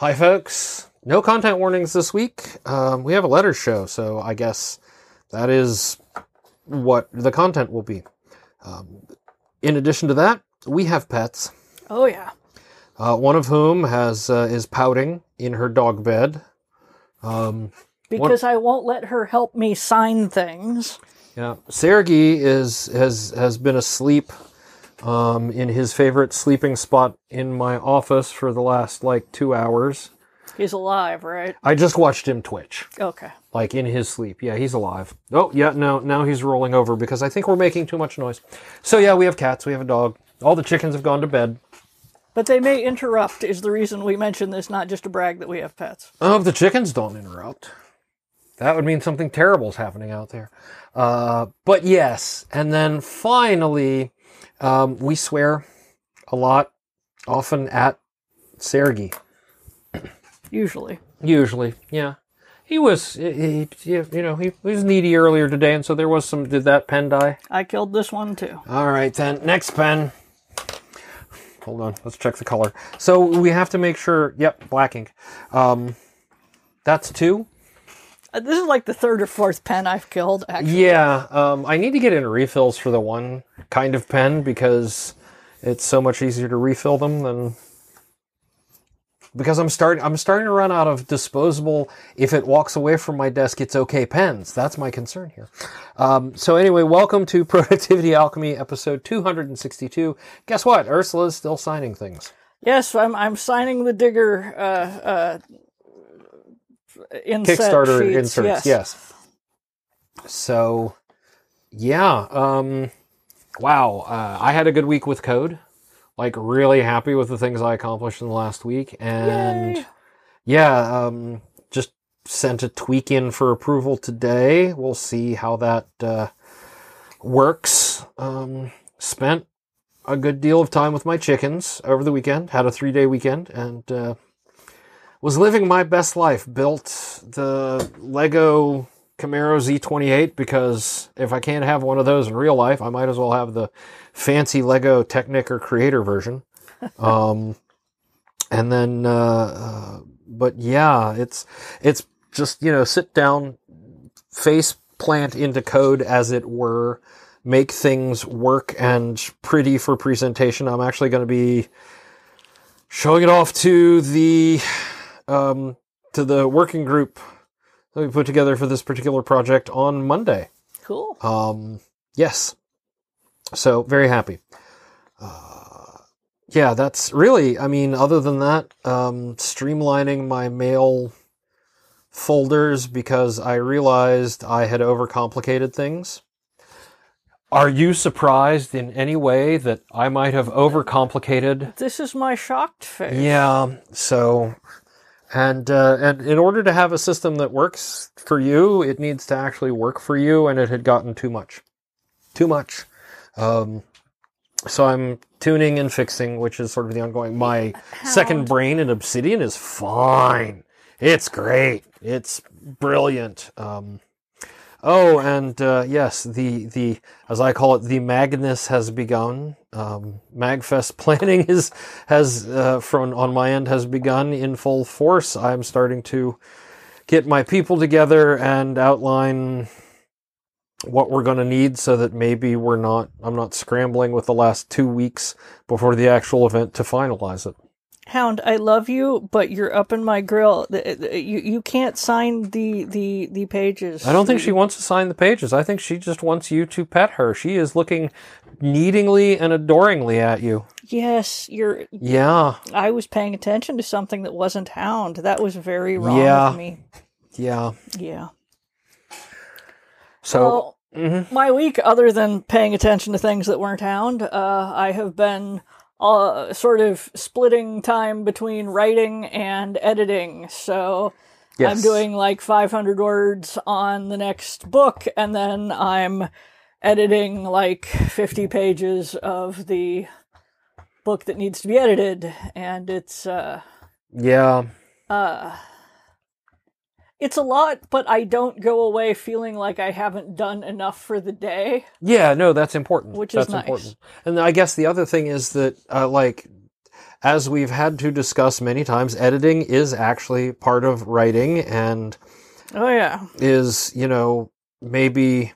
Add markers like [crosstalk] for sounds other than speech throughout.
Hi, folks. No content warnings this week. Um, we have a letter show, so I guess that is what the content will be. Um, in addition to that, we have pets. Oh yeah. Uh, one of whom has uh, is pouting in her dog bed. Um, Because I won't let her help me sign things. yeah, Sergey is has has been asleep um, in his favorite sleeping spot in my office for the last like two hours. He's alive, right? I just watched him twitch. Okay. like in his sleep. Yeah, he's alive. Oh, yeah, no, now he's rolling over because I think we're making too much noise. So yeah, we have cats, we have a dog. All the chickens have gone to bed. But they may interrupt is the reason we mention this, not just to brag that we have pets. Oh, if the chickens don't interrupt, that would mean something terrible's happening out there. Uh, but yes, and then finally, um, we swear a lot, often at Sergey. Usually. Usually, yeah. He was, he, he, you know, he was needy earlier today, and so there was some. Did that pen die? I killed this one too. All right, then. Next pen. Hold on. Let's check the color. So we have to make sure. Yep, black ink. Um, that's two. This is like the third or fourth pen I've killed, actually. Yeah. Um, I need to get in refills for the one kind of pen because it's so much easier to refill them than. Because I'm starting, I'm starting to run out of disposable. If it walks away from my desk, it's okay pens. That's my concern here. Um, so anyway, welcome to [laughs] Productivity Alchemy, episode 262. Guess what? Ursula's still signing things. Yes, I'm I'm signing the digger uh uh inset Kickstarter sheets, inserts. Yes. So, yeah. Um, wow. Uh, I had a good week with code. Like, really happy with the things I accomplished in the last week. And Yay. yeah, um, just sent a tweak in for approval today. We'll see how that uh, works. Um, spent a good deal of time with my chickens over the weekend. Had a three day weekend and uh, was living my best life. Built the Lego Camaro Z28 because if I can't have one of those in real life, I might as well have the fancy Lego Technic or Creator version. [laughs] Um, and then, uh, uh, but yeah, it's it's just you know sit down, face plant into code as it were, make things work and pretty for presentation. I'm actually going to be showing it off to the um, to the working group that we put together for this particular project on Monday. Cool. Um, yes. So very happy. Uh, yeah, that's really, I mean, other than that, um, streamlining my mail folders because I realized I had overcomplicated things. Are you surprised in any way that I might have overcomplicated This is my shocked face. yeah. So, and uh, and in order to have a system that works for you, it needs to actually work for you, and it had gotten too much, too much. Um, so I'm tuning and fixing, which is sort of the ongoing. My second brain in Obsidian is fine. It's great. It's brilliant. Um, oh, and uh, yes, the the as I call it, the Magnus has begun. Um, Magfest [laughs] planning is has uh, from on my end has begun in full force. I'm starting to get my people together and outline what we're going to need so that maybe we're not I'm not scrambling with the last 2 weeks before the actual event to finalize it. Hound, I love you, but you're up in my grill. The- You you can't sign the the the pages. I don't think she wants to sign the pages. I think she just wants you to pet her. She is looking needingly and adoringly at you. Yes, you're. Yeah. I was paying attention to something that wasn't Hound. That was very wrong Yeah. of me. Yeah. Yeah. So Well, mhm. my week, other than paying attention to things that weren't Hound, uh, I have been uh, sort of splitting time between writing and editing. So I'm doing like 500 words on the next book, and then I'm editing like 50 pages of the book that needs to be edited, and it's uh, yeah. uh, it's a lot, but I don't go away feeling like I haven't done enough for the day. Yeah, no, that's important. Which is that's nice. important. And I guess the other thing is that, uh, like, as we've had to discuss many times, editing is actually part of writing and Oh yeah. is, you know, maybe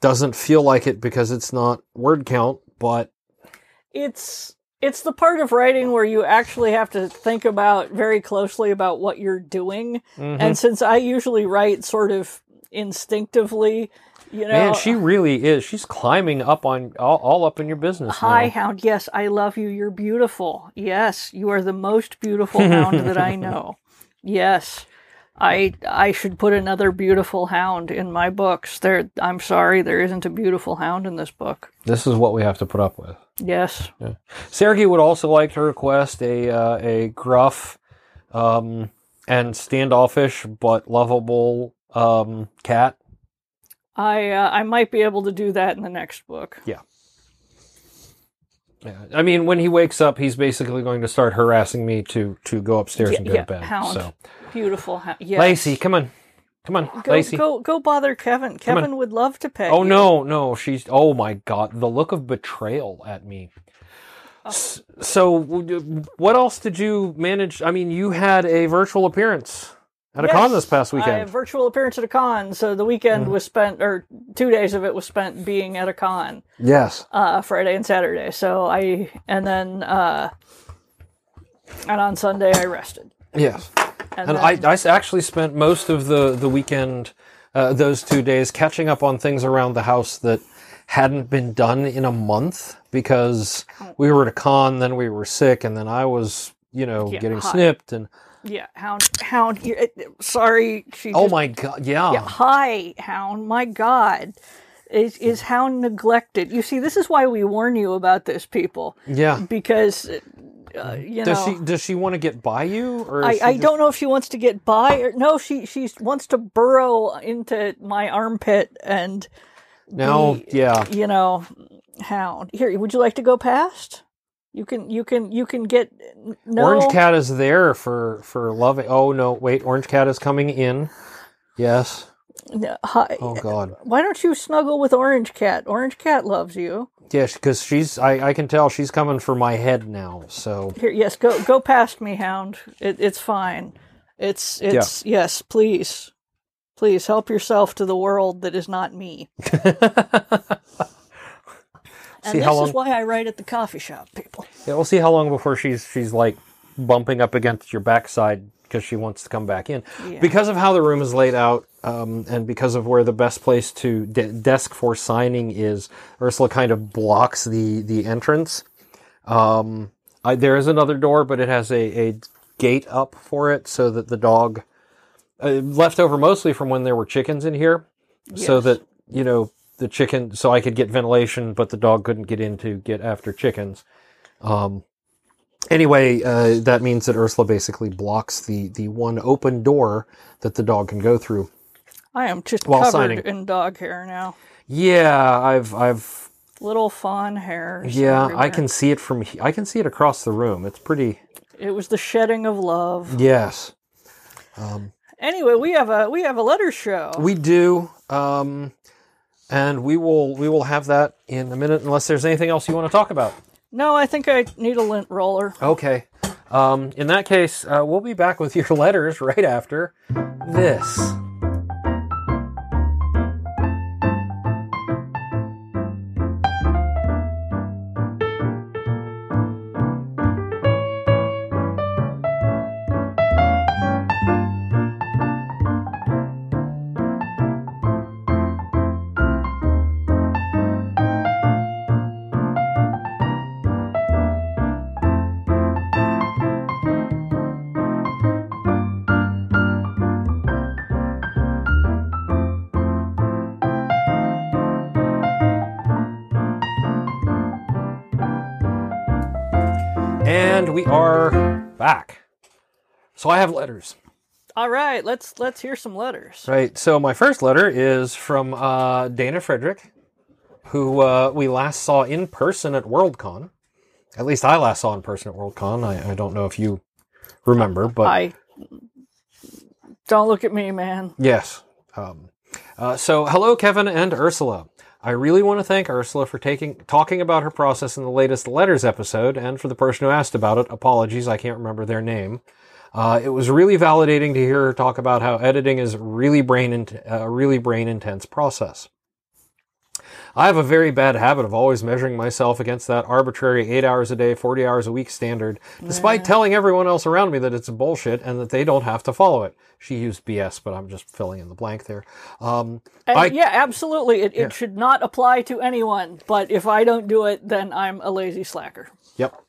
doesn't feel like it because it's not word count, but It's it's the part of writing where you actually have to think about very closely about what you're doing. mhm. And since I usually write sort of instinctively, you know, man, she really is. She's climbing up on all, all up in your business. Hi, now. hound. Yes, I love you. You're beautiful. Yes, you are the most beautiful hound that I [laughs] know. Yes. I I should put another beautiful hound in my books. There I'm sorry, there isn't a beautiful hound in this book. This is what we have to put up with. Yes. Sergey would also like to request a uh, a gruff um, and standoffish but lovable um, cat. I uh, I might be able to do that in the next book. Yeah. Yeah. I mean, when he wakes up, he's basically going to start harassing me to to go upstairs Yeah, and go yeah, to bed. hound. So, Beautiful hound. Yes. Lacey, come on, come on, Go, Lacey. go go bother Kevin. Kevin would love to pet Oh you. no, no, she's. Oh my god, the look of betrayal at me. Oh. So, what else did you manage? I mean, you had a virtual appearance at a con this past I weekend. had a virtual appearance at a con, so the weekend Mm-hmm. was spent, or two days of it was spent being at a con. Yes. uh, Friday and Saturday. So I and then uh, and on Sunday I rested. Yes. And, And then, I, I actually spent most of the, the weekend, uh, those two days, catching up on things around the house that hadn't been done in a month because we were at a con, then we were sick, and then I was, you know, Yeah, getting hi. snipped. And yeah, hound, hound. sorry, she. oh just- my god, yeah. yeah, hi, hound. My God, is is hound neglected? You see, this is why we warn you about this, people, Yeah. because uh, you Does know. she does she want to get by you or I, I just- don't know if she wants to get by or no. She she wants to burrow into my armpit and now be- yeah you know, hound. Here, would you like to go past? You can, you can, you can get no. Orange Cat is there for for loving. Oh no, wait, Orange Cat is coming in. Yes. Hi. Oh god. Why don't you snuggle with Orange Cat? Orange Cat loves you. Yeah, because she's I I can tell she's coming for my head now. So Here, yes, go go past me, hound. It, it's fine. It's it's yes, please, please help yourself to the world that is not me. [laughs] And See this how is long- why I write at the coffee shop, people. Yeah, we'll see how long before she's she's like bumping up against your backside because she wants to come back in. Yeah. Because of how the room is laid out, um, and because of where the best place to de- desk for signing is, Ursula kind of blocks the the entrance. Um, I, there is another door, but it has a, a gate up for it so that the dog uh, left over mostly from when there were chickens in here, so that you know the chicken, so I could get ventilation, but the dog couldn't get in to get after chickens. Um, anyway, uh, that means that Ursula basically blocks the the one open door that the dog can go through. I am just While covered signing. in dog hair now. Yeah, I've I've Little fawn hairs. yeah, I can see it from I can see it across the room. It's pretty. It was the shedding of love. Yes, Um, Anyway, we have a we have a letter show. we do. Um, and we will we will have that in a minute, unless there's anything else you want to talk about. no, I think I need a lint roller. Okay. Um, in that case, uh, we'll be back with your [laughs] letters right after this. And we are back. So I have letters. All right, let's let's hear some letters. Right. So my first letter is from uh, Dana Frederick, who uh, we last saw in person at Worldcon. At least I last saw in person at Worldcon. I, I don't know if you remember, but I don't look at me, man. Yes. Um, uh, so, hello, Kevin and Ursula. I really want to thank Ursula for taking talking about her process in the latest letters episode, and for the person who asked about it, apologies, I can't remember their name. Uh, it was really validating to hear her talk about how editing is really brain int- a really brain intense process. I have a very bad habit of always measuring myself against that arbitrary 8 hours a day, 40 hours a week standard, despite telling everyone else around me that it's bullshit and that they don't have to follow it. She used BS, but I'm just filling in the blank there. Um, And I- yeah, absolutely. It, it should not apply to anyone. But if I don't do it, then I'm a lazy slacker. Yep.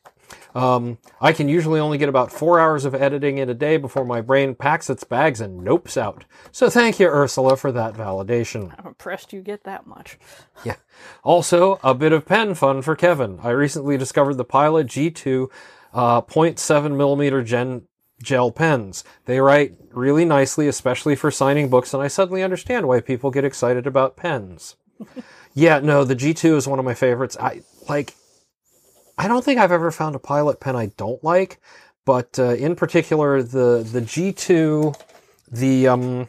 Um, I can usually only get about four hours of editing in a day before my brain packs its bags and nopes out. So thank you, Ursula, for that validation. I'm impressed you get that much. [laughs] Yeah. Also, a bit of pen fun for Kevin. I recently discovered the Pilot G2 uh, 0.7 millimeter gen gel pens. They write really nicely, especially for signing books, and I suddenly understand why people get excited about pens. [laughs] yeah, no, the G2 is one of my favorites. I like. I don't think I've ever found a Pilot pen I don't like, but uh, in particular the the G2, the um,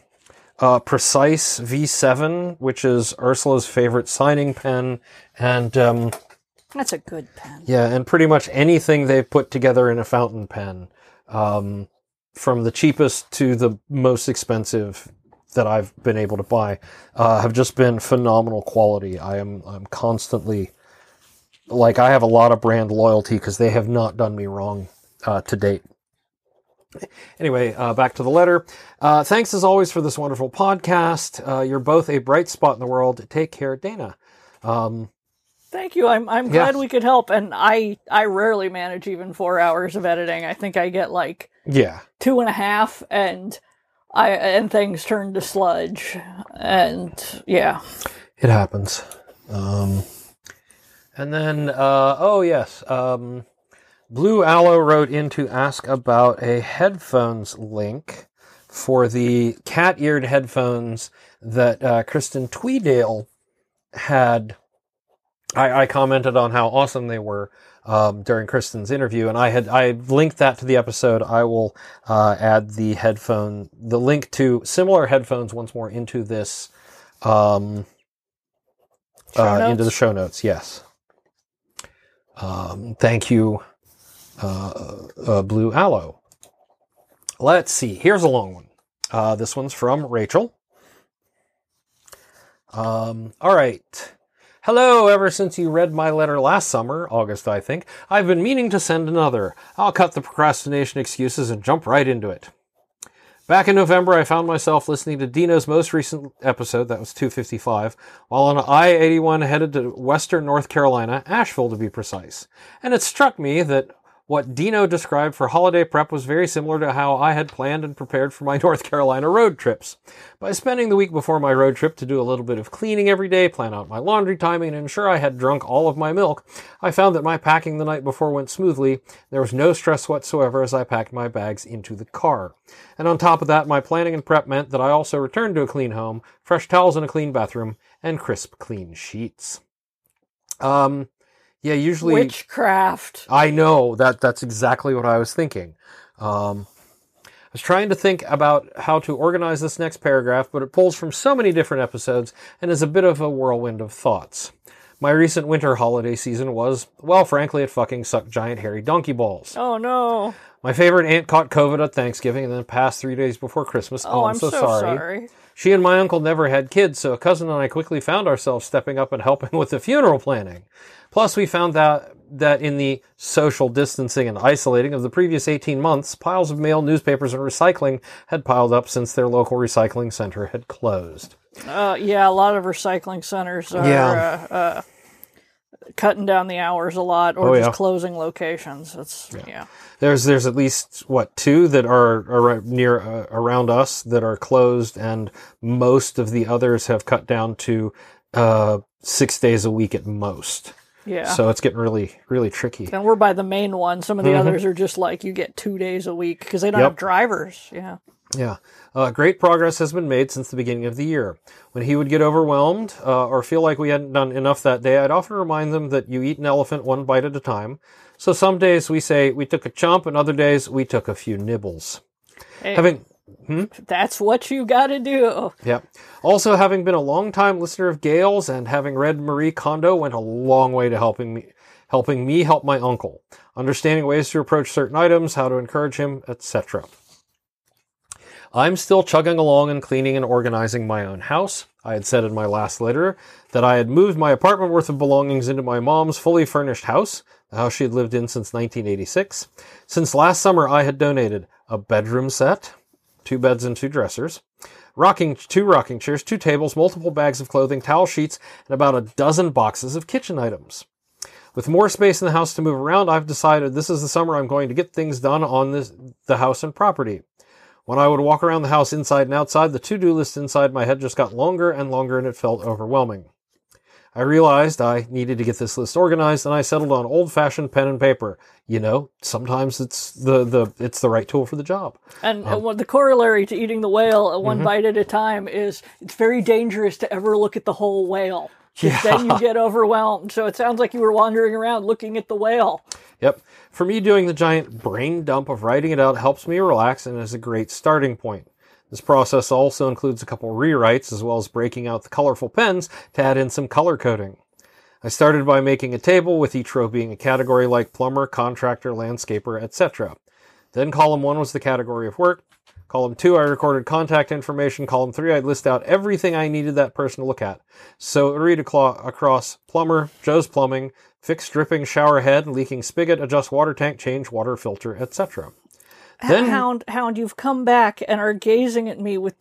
uh, Precise V7, which is Ursula's favorite signing pen, and um, That's a good pen. yeah, and pretty much anything they've put together in a fountain pen, um, from the cheapest to the most expensive that I've been able to buy, uh, have just been phenomenal quality. I am I'm constantly like I have a lot of brand loyalty because they have not done me wrong uh, to date. Anyway, uh, back to the letter. Uh, thanks as always for this wonderful podcast. Uh, you're both a bright spot in the world. Take care, Dana. Um, Thank you. I'm I'm glad Yes. we could help. And I I rarely manage even four hours of editing. I think I get like yeah. two and a half, and I and things turn to sludge. And yeah, It happens. Um, and then, uh, oh yes, um, Blue Aloe wrote in to ask about a headphones link for the cat-eared headphones that uh, Kristen Tweedale had. I, I commented on how awesome they were um, during Kristen's interview, and I had I linked that to the episode. I will uh, add the headphone, the link to similar headphones once more into this. Um, uh, into the show notes. Yes. Um, thank you, uh, uh, Blue Aloe. Let's see. Here's a long one. Uh, this one's from Rachel. Um, all right. Hello, ever since you read my letter last summer, August, I think, I've been meaning to send another. I'll cut the procrastination excuses and jump right into it. Back in November, I found myself listening to Dino's most recent episode, that was 255, while on I 81 headed to western North Carolina, Asheville to be precise. And it struck me that what Dino described for holiday prep was very similar to how I had planned and prepared for my [laughs] North Carolina road trips. By spending the week before my road trip to do a little bit of cleaning every day, plan out my laundry timing, and ensure I had drunk all of my milk, I found that my packing the night before went smoothly. There was no stress whatsoever as I packed my bags into the car. And on top of that, my planning and prep meant that I also returned to a clean home, fresh towels in a clean bathroom, and crisp, clean sheets. Um, yeah, usually. witchcraft. I know that that's exactly what I was thinking. Um, I was trying to think about how to organize this next paragraph, but it pulls from so many different episodes and is a bit of a whirlwind of thoughts. My recent winter holiday season was, well, frankly, it fucking sucked giant hairy donkey balls. Oh no! My favorite aunt caught COVID at Thanksgiving and then passed three days before Christmas. Oh, I'm, I'm so, so sorry. sorry. She and my uncle never had kids, so a cousin and I quickly found ourselves stepping up and helping [laughs] with the funeral planning. Plus, we found that that in the social distancing and isolating of the previous 18 months, piles of mail, newspapers, and recycling had piled up since their local recycling center had closed. Uh, yeah, a lot of recycling centers are Yeah. uh, uh, cutting down the hours a lot, or Oh, just yeah. closing locations. It's yeah. There's there's at least what two that are, are near uh, around us that are closed, and most of the others have cut down to uh, six days a week at most. Yeah. So it's getting really really tricky. and we're by the main one. Some of the others are just like you get two days a week because they don't Mm-hmm. Yep. have drivers. Yeah. Yeah. Uh, great progress has been made since the beginning of the year. When he would get overwhelmed uh, or feel like we hadn't done enough that day, I'd often remind them that you eat an elephant one bite at a time. So some days we say we took a chomp, and other days we took a few nibbles. Hey, Having Hmm? That's what you got to do. Yep. Also, having been a longtime listener of Gail's and having read Marie Kondo went a long way to helping me helping me help my uncle, understanding ways to approach certain items, how to encourage him, etc. I'm still chugging along and cleaning and organizing my own house. I had said in my last letter that I had moved my apartment worth of belongings into my mom's fully furnished house, the house she had lived in since 1986. Since last summer, I had donated a bedroom set, two beds and two dressers, rocking two rocking chairs, two tables, multiple bags of clothing, towel sheets, and about a dozen boxes of kitchen items. With more space in the house to move around, I've decided this is the summer I'm going to get things done on this, the house and property. When I would walk around the house inside and outside, the to-do list inside my head just got longer and longer and it felt overwhelming. I realized I needed to get this list organized and I settled on old-fashioned pen and paper. You know, sometimes it's the, the it's the right tool for the job. And uh, what the corollary to eating the whale one bite at a time is it's very dangerous to ever look at the whole whale. [laughs] 'cause Then you get overwhelmed. So it sounds like you were wandering around looking at the whale. Yep. For me, doing the giant brain dump of writing it out helps me relax and is a great starting point. This process also includes a couple rewrites as well as breaking out the colorful pens to add in some color coding. I started by making a table with each row being a category like plumber, contractor, landscaper, etc. Then column one was the category of work. Column two, I recorded contact information. Column three, I'd list out everything I needed that person to look at. So read across plumber, Joe's plumbing, fix dripping shower head, leaking spigot, adjust water tank, change water filter, etc. Then- Hound, Hound, you've come back and are gazing at me with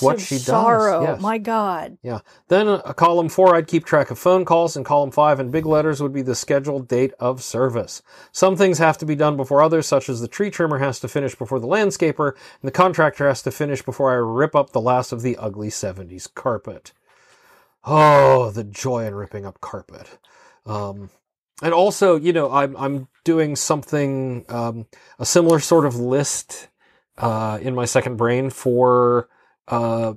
what she does, sorrow. yes. My God. Yeah. Then a, a column four, I'd keep track of phone calls, and column five in big letters would be the scheduled date of service. Some things have to be done before others, such as the tree trimmer has to finish before the landscaper, and the contractor has to finish before I rip up the last of the ugly 70s carpet. Oh, the joy in ripping up carpet. Um, and also, you know, I'm I'm doing something um, a similar sort of list uh, in my second brain for uh,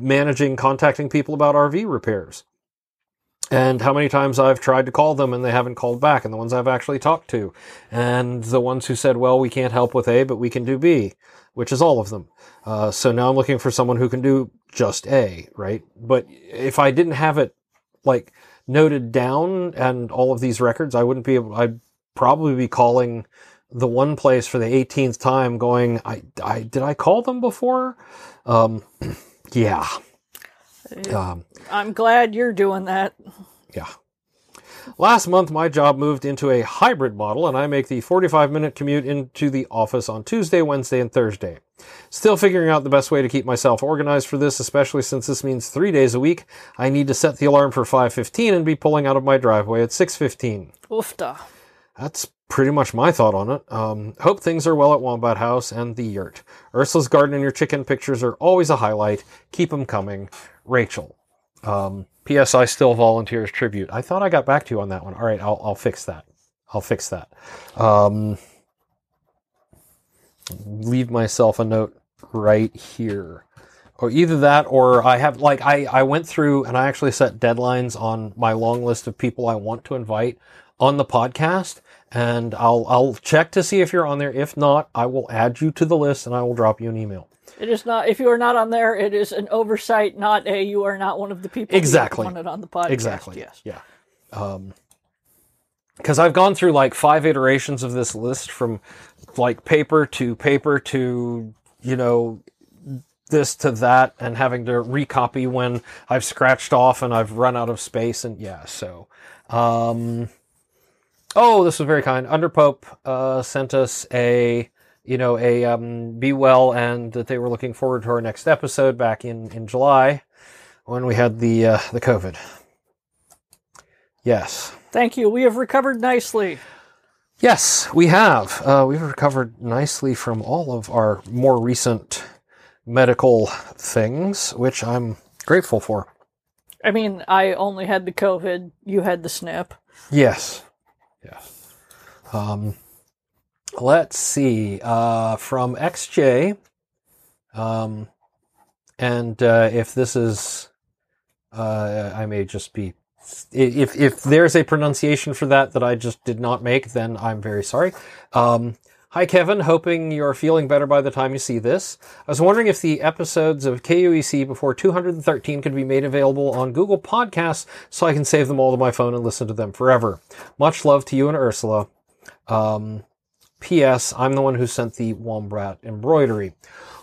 managing contacting people about RV repairs. And how many times I've tried to call them and they haven't called back, and the ones I've actually talked to, and the ones who said, "Well, we can't help with A, but we can do B," which is all of them. Uh, so now I'm looking for someone who can do just A, right? But if I didn't have it like noted down and all of these records, I wouldn't be able. I'd probably be calling the one place for the 18th time, going, "I, I did I call them before?" Um, [clears throat] yeah. Um, I'm glad you're doing that. yeah. Last month, my job moved into a hybrid model, and I make the 45 minute commute into the office on Tuesday, Wednesday, and Thursday. Still figuring out the best way to keep myself organized for this, especially since this means three days a week. I need to set the alarm for 5:15 and be pulling out of my driveway at 6:15. Oofta. That's pretty much my thought on it. Um, hope things are well at Wombat House and the yurt. Ursula's garden and your chicken pictures are always a highlight. Keep them coming. Rachel. Um, P.S. I still volunteers tribute. I thought I got back to you on that one. All right, I'll, I'll fix that. I'll fix that. Um, leave myself a note right here. Or either that or I have, like, I, I went through and I actually set deadlines on my long list of people I want to invite on the podcast. And I'll, I'll check to see if you're on there. If not, I will add you to the list and I will drop you an email. It is not. If you are not on there, it is an oversight, not a. You are not one of the people. Exactly. wanted on the podcast. Exactly. Yes. Yeah. Um, because I've gone through like five iterations of this list from like paper to paper to, you know, this to that and having to recopy when I've scratched off and I've run out of space. And yeah, so, um, oh, this was very kind. Underpope, uh, sent us a, you know, a, um, be well and that they were looking forward to our next episode back in, in July when we had the, uh, the COVID. Yes. Thank you. We have recovered nicely. Yes, we have. Uh, we've recovered nicely from all of our more recent medical things, which I'm grateful for. I mean, I only had the COVID. You had the snip. Yes. Yes. Um, let's see. Uh, from XJ, um, and uh, if this is, uh, I may just be. If if there's a pronunciation for that that I just did not make, then I'm very sorry. Um, Hi, Kevin. Hoping you're feeling better by the time you see this. I was wondering if the episodes of KUEC before 213 could be made available on Google Podcasts so I can save them all to my phone and listen to them forever. Much love to you and Ursula. Um, P.S. I'm the one who sent the Wombat embroidery.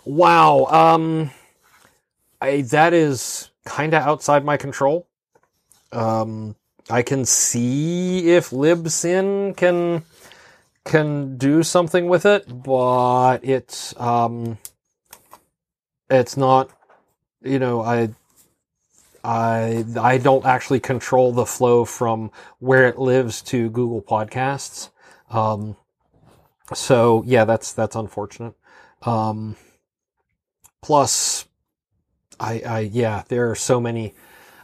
Wow. Um, I, that is kind of outside my control. Um, I can see if Libsyn can can do something with it, but it's um, it's not. You know, I I I don't actually control the flow from where it lives to Google Podcasts. Um, so yeah, that's that's unfortunate. Um, plus, I I yeah, there are so many.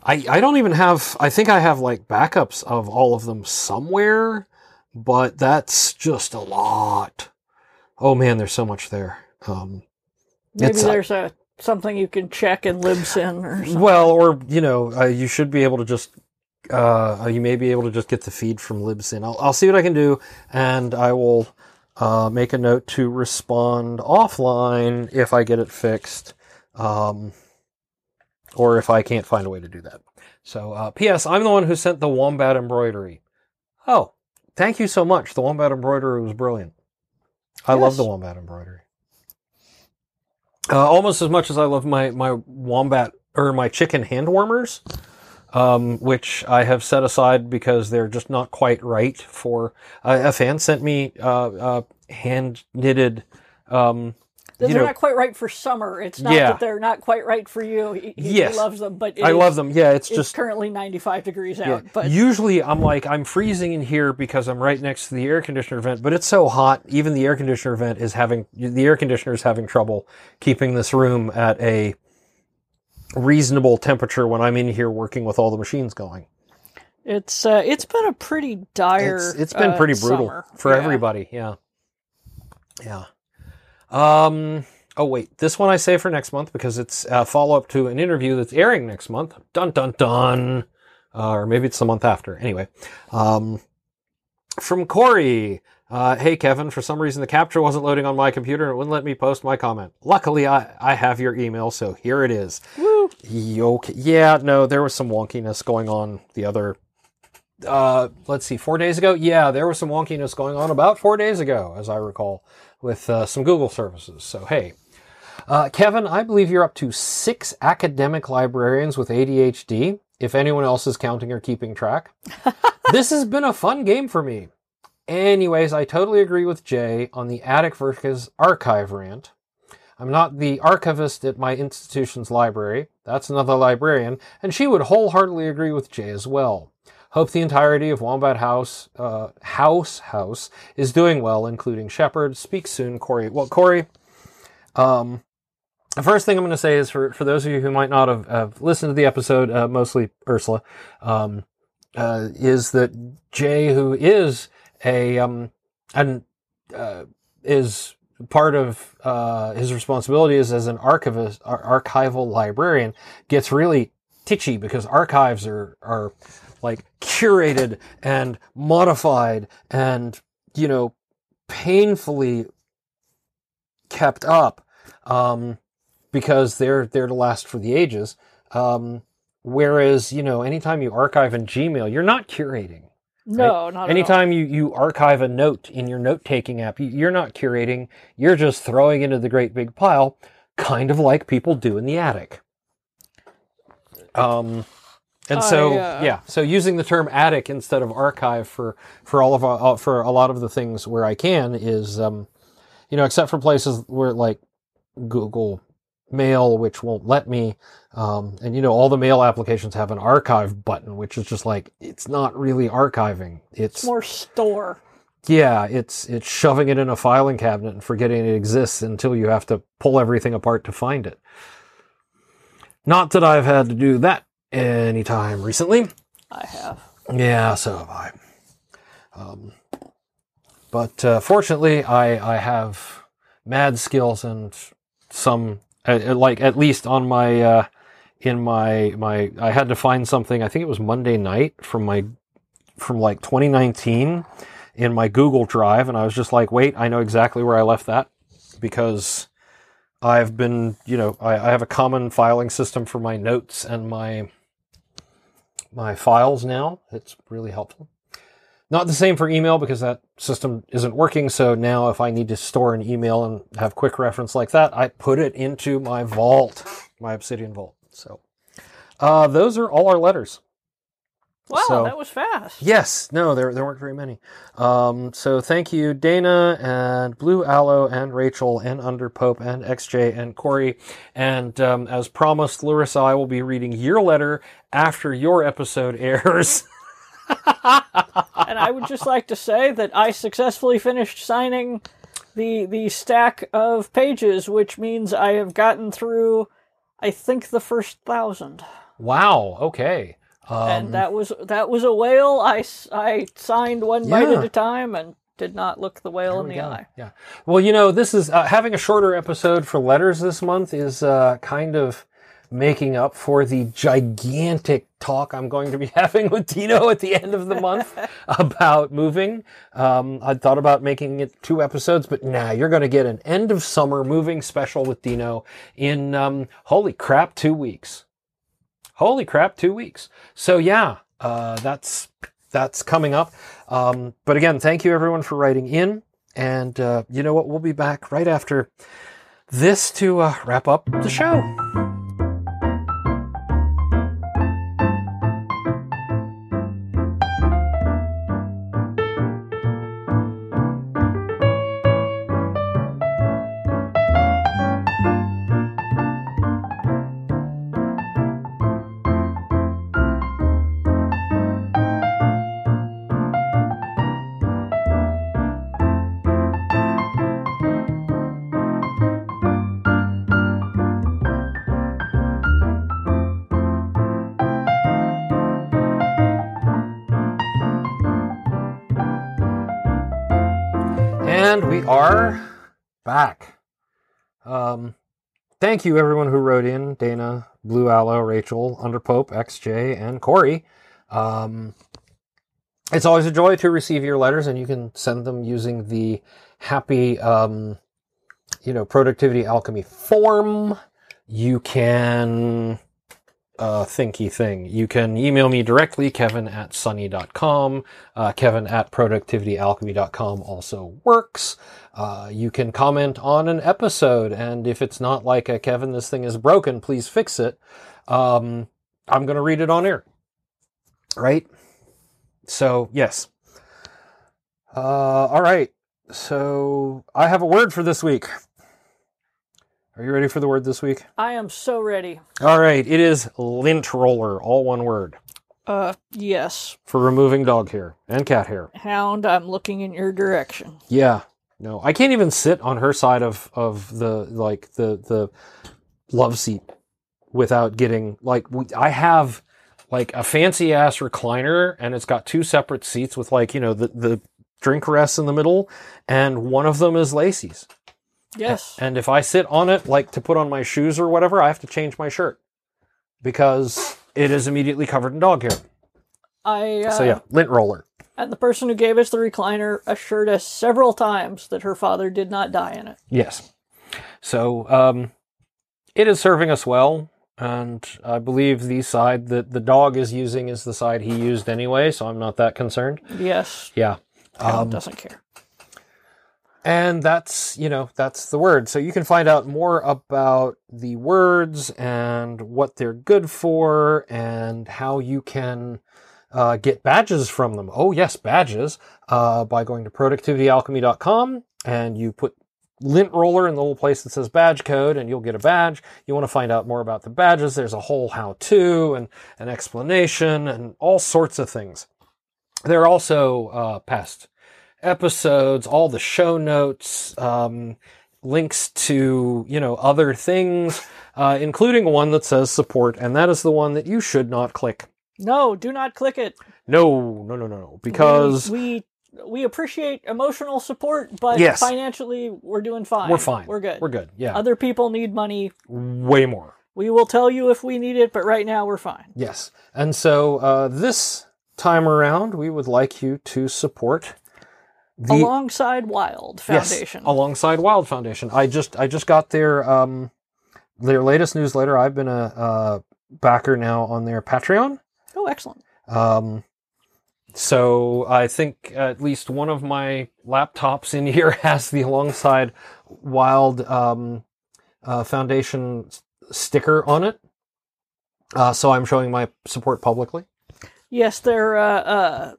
I I don't even have. I think I have like backups of all of them somewhere, but that's just a lot. Oh man, there's so much there. Um, Maybe uh, there's a something you can check in Libsyn or something. Well, or you know, uh, you should be able to just. Uh, you may be able to just get the feed from Libsyn. I'll, I'll see what I can do, and I will uh, make a note to respond offline if I get it fixed, um, or if I can't find a way to do that. So, uh, P.S. I'm the one who sent the wombat embroidery. Oh, thank you so much. The wombat embroidery was brilliant. I love the wombat embroidery. Uh, almost as much as I love my my wombat or my chicken hand warmers, um, which I have set aside because they're just not quite right for. Uh, a fan sent me uh, uh, hand knitted. Um, they're you know- not quite right for summer. It's not Yeah. that they're not quite right for you. He, he loves them, but I is- love them. Yeah, it's It's just currently 95 degrees Yeah. out, but Usually I'm like, I'm freezing in here because I'm right next to the air conditioner vent, but it's so hot, even the air conditioner vent is having, the air conditioner is having trouble keeping this room at a reasonable temperature when I'm in here working with all the machines going. it's uh, it's been a pretty dire. It's, it's been uh, pretty brutal summer. for Yeah. everybody. Yeah. Yeah. Um, oh wait, this one I say for next month because it's a follow up to an interview that's airing next month. Dun dun dun. Uh, or maybe it's the month after. Anyway, um, from Corey. Uh, hey Kevin, for some reason the CAPTCHA wasn't loading on my computer and it wouldn't let me post my comment. Luckily, I, I have your email, so here it is. Woo. Yoke. Yeah, no, there was some wonkiness going on the other. Uh, let's see, four days ago. Yeah, there was some wonkiness going on about four days ago, as I recall, with uh, some Google services. So hey, uh, Kevin, I believe you're up to six academic librarians with ADHD. If anyone else is counting or keeping track, [laughs] this has been a fun game for me. Anyways, I totally agree with Jay on the attic versus archive rant. I'm not the archivist at my institution's library. That's another librarian, and she would wholeheartedly agree with Jay as well. Hope the entirety of Wombat House, uh, House House is doing well, including Shepard. Speak soon, Corey. Well, Corey, um, the first thing I'm going to say is for, for those of you who might not have, have listened to the episode, uh, mostly Ursula, um, uh, is that Jay, who is a um, and uh, is part of uh, his responsibilities as an archivist, archival librarian, gets really titchy because archives are are like curated and modified and you know painfully kept up um, because they're they're to last for the ages. Um, whereas you know anytime you archive in Gmail, you're not curating. No, not at all. Anytime you, you archive a note in your note taking app, you- you're not curating, you're just throwing into the great big pile, kind of like people do in the attic. Um, and so, uh, yeah, so using the term attic instead of archive for, for all of our, uh, for a lot of the things where I can is, um, you know, except for places where like Google Mail, which won't let me, um, and you know, all the mail applications have an archive button, which is just like it's not really archiving. It's more store. yeah, it's it's shoving it in a filing cabinet and forgetting it exists until you have to pull everything apart to find it. Not that I've had to do that anytime recently. I have. Yeah, so have I. Um, but uh, fortunately, I I have mad skills and some like at least on my uh, in my my I had to find something. I think it was Monday night from my from like 2019 in my Google Drive, and I was just like, wait, I know exactly where I left that because I've been, you know, I, I have a common filing system for my notes and my my files now. It's really helpful. Not the same for email because that system isn't working. So now if I need to store an email and have quick reference like that, I put it into my vault, my Obsidian vault. So uh, those are all our letters. Wow, So- that was fast. Yes, no, there there weren't very many. Um, so thank you, Dana and Blue Aloe and Rachel and Underpope and XJ and Corey. And um, as promised, Larissa, I will be reading your letter after your episode airs. [laughs] and I would just like to say that I successfully finished signing the the stack of pages, which means I have gotten through, I think, the first thousand, wow. Okay. Um, and that was that was a whale. I, I signed one bite at a time and did not look the whale in the go. eye. Yeah. Well, you know, this is uh, having a shorter episode for letters this month is uh, kind of making up for the gigantic talk I'm going to be [laughs] having with Dino at the end of the month [laughs] about moving. Um, I thought about making it two episodes, but nah, you're going to get an end of summer moving special with Dino in um, holy crap, two weeks. Holy crap, two weeks. So yeah, uh, that's that's coming up. Um, but again, thank you everyone for writing in. And uh, you know what? We'll be back right after this to uh, wrap up the show. We are back. Um, thank you, everyone who wrote in Dana, Blue Aloe, Rachel, Underpope, XJ, and Corey. Um, it's always a joy to receive your letters, and you can send them using the happy, um, you know, productivity alchemy form. You can uh, thinky thing. You can email me directly, kevin at sunny.com. Uh, kevin at productivityalchemy.com also works. Uh, you can comment on an episode, and if it's not like a Kevin, this thing is broken, please fix it. Um, I'm going to read it on air. Right? So, yes. Uh, all right. So, I have a word for this week. Are you ready for the word this week? I am so ready. All right. It is lint roller, all one word, Uh, yes, for removing dog hair and cat hair. Hound. I'm looking in your direction. Yeah. No, I can't even sit on her side of of the like the the love seat without getting like we, I have like a fancy ass recliner and it's got two separate seats with like, you know, the the drink rests in the middle and one of them is Lacey's. Yes. And if I sit on it like to put on my shoes or whatever, I have to change my shirt because it is immediately covered in dog hair. I uh, So yeah, lint roller. and the person who gave us the recliner assured us several times that her father did not die in it. Yes. So um, it is serving us well, and I believe the side that the dog is using is the side he used anyway, so I'm not that concerned. Yes. Yeah. Um, doesn't care. And that's, you know, that's the word. So you can find out more about the words and what they're good for and how you can uh, get badges from them. Oh, yes, badges uh, by going to productivityalchemy.com and you put lint roller in the little place that says badge code and you'll get a badge. You want to find out more about the badges. There's a whole how to and an explanation and all sorts of things. There are also uh, past episodes, all the show notes, um, links to, you know, other things, uh, including one that says support, and that is the one that you should not click. No, do not click it. No, no, no, no, no, because we we, we appreciate emotional support, but Yes. financially we're doing fine. we're fine. We're good. We're good. Yeah. Other people need money. Way more. We will tell you if we need it, but right now we're fine. Yes. And so uh, this time around, we would like you to support the alongside Wild Foundation. yes, alongside Wild Foundation. I just I just got their um their latest newsletter. I've been a, a backer now on their Patreon. oh, excellent. Um, so I think at least one of my laptops in here [laughs] has the alongside Wild um, uh, Foundation sticker on it. Uh, so I'm showing my support publicly. Yes, they're uh, uh,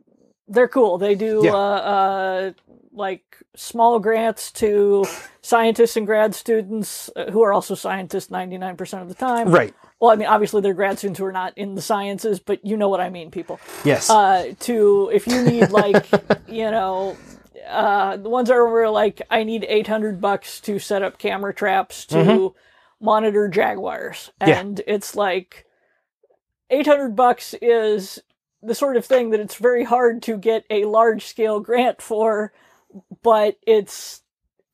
they're cool. They do Yeah. uh, uh, like small grants to scientists and grad students uh, who are also scientists ninety nine percent of the time. Right. Well, I mean, obviously they're grad students who are not in the sciences, but you know what I mean, people. Yes. Uh, to if you need like [laughs] you know. Uh, the ones that were like, I need 800 bucks to set up camera traps to monitor jaguars. Mm-hmm. Yeah. And it's like, 800 bucks is the sort of thing that it's very hard to get a large scale grant for, but it's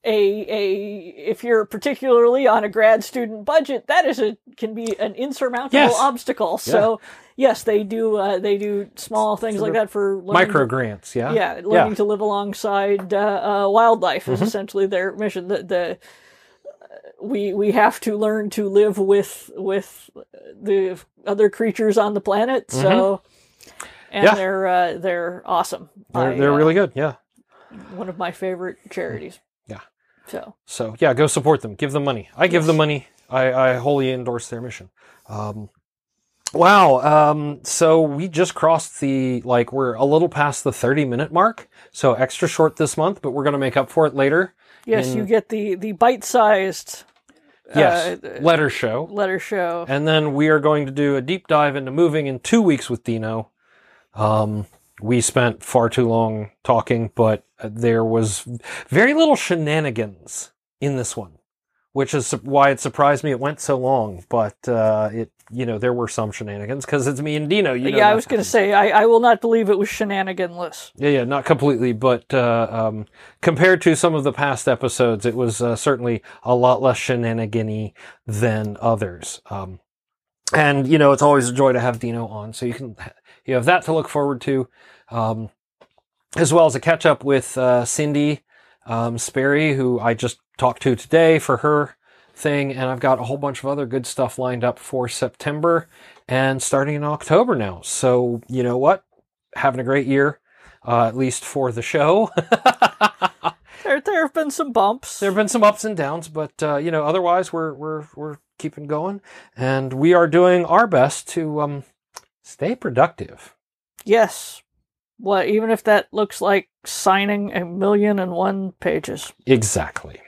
a a if you're particularly on a grad student budget, that is a can be an insurmountable Yes. obstacle. So yes, they do uh, they do small things like that for Micro grants. Yeah. yeah, learning to live alongside uh, uh, wildlife is essentially their mission. The, the uh, we we have to learn to live with with the other creatures on the planet. So, and Yeah. they're uh, they're awesome. They're, I, they're uh, really good. Yeah. one of my favorite charities. Yeah. So So yeah, go support them. Give them money. I give them money. I, I wholly endorse their mission. Um, wow. Um, so we just crossed the like we're a little past the thirty minute mark. So extra short this month, but we're gonna make up for it later. yes, In- you get the the bite sized Yes, Uh, letter show. letter show. And then we are going to do a deep dive into moving in two weeks with Dino. Um, we spent far too long talking, but there was very little shenanigans in this one, which is why it surprised me it went so long. But uh, it, you know, there were some shenanigans because it's me and Dino. You know yeah, I was going to say I, I will not believe it was shenaniganless. Yeah, yeah, not completely, but uh, um, compared to some of the past episodes, it was uh, certainly a lot less shenanigan than others. Um, and you know, it's always a joy to have Dino on, so you can you have that to look forward to, um, as well as a catch up with uh, Cindy um, Sperry, who I just talked to today for her thing, and I've got a whole bunch of other good stuff lined up for September and starting in October now. So you know what, having a great year uh, at least for the show. [laughs] There there have been some bumps. there have been some ups and downs, but uh, you know, otherwise we're we're we're keeping going, and we are doing our best to um, stay productive. Yes. What, even if that looks like signing a million and one pages. Exactly.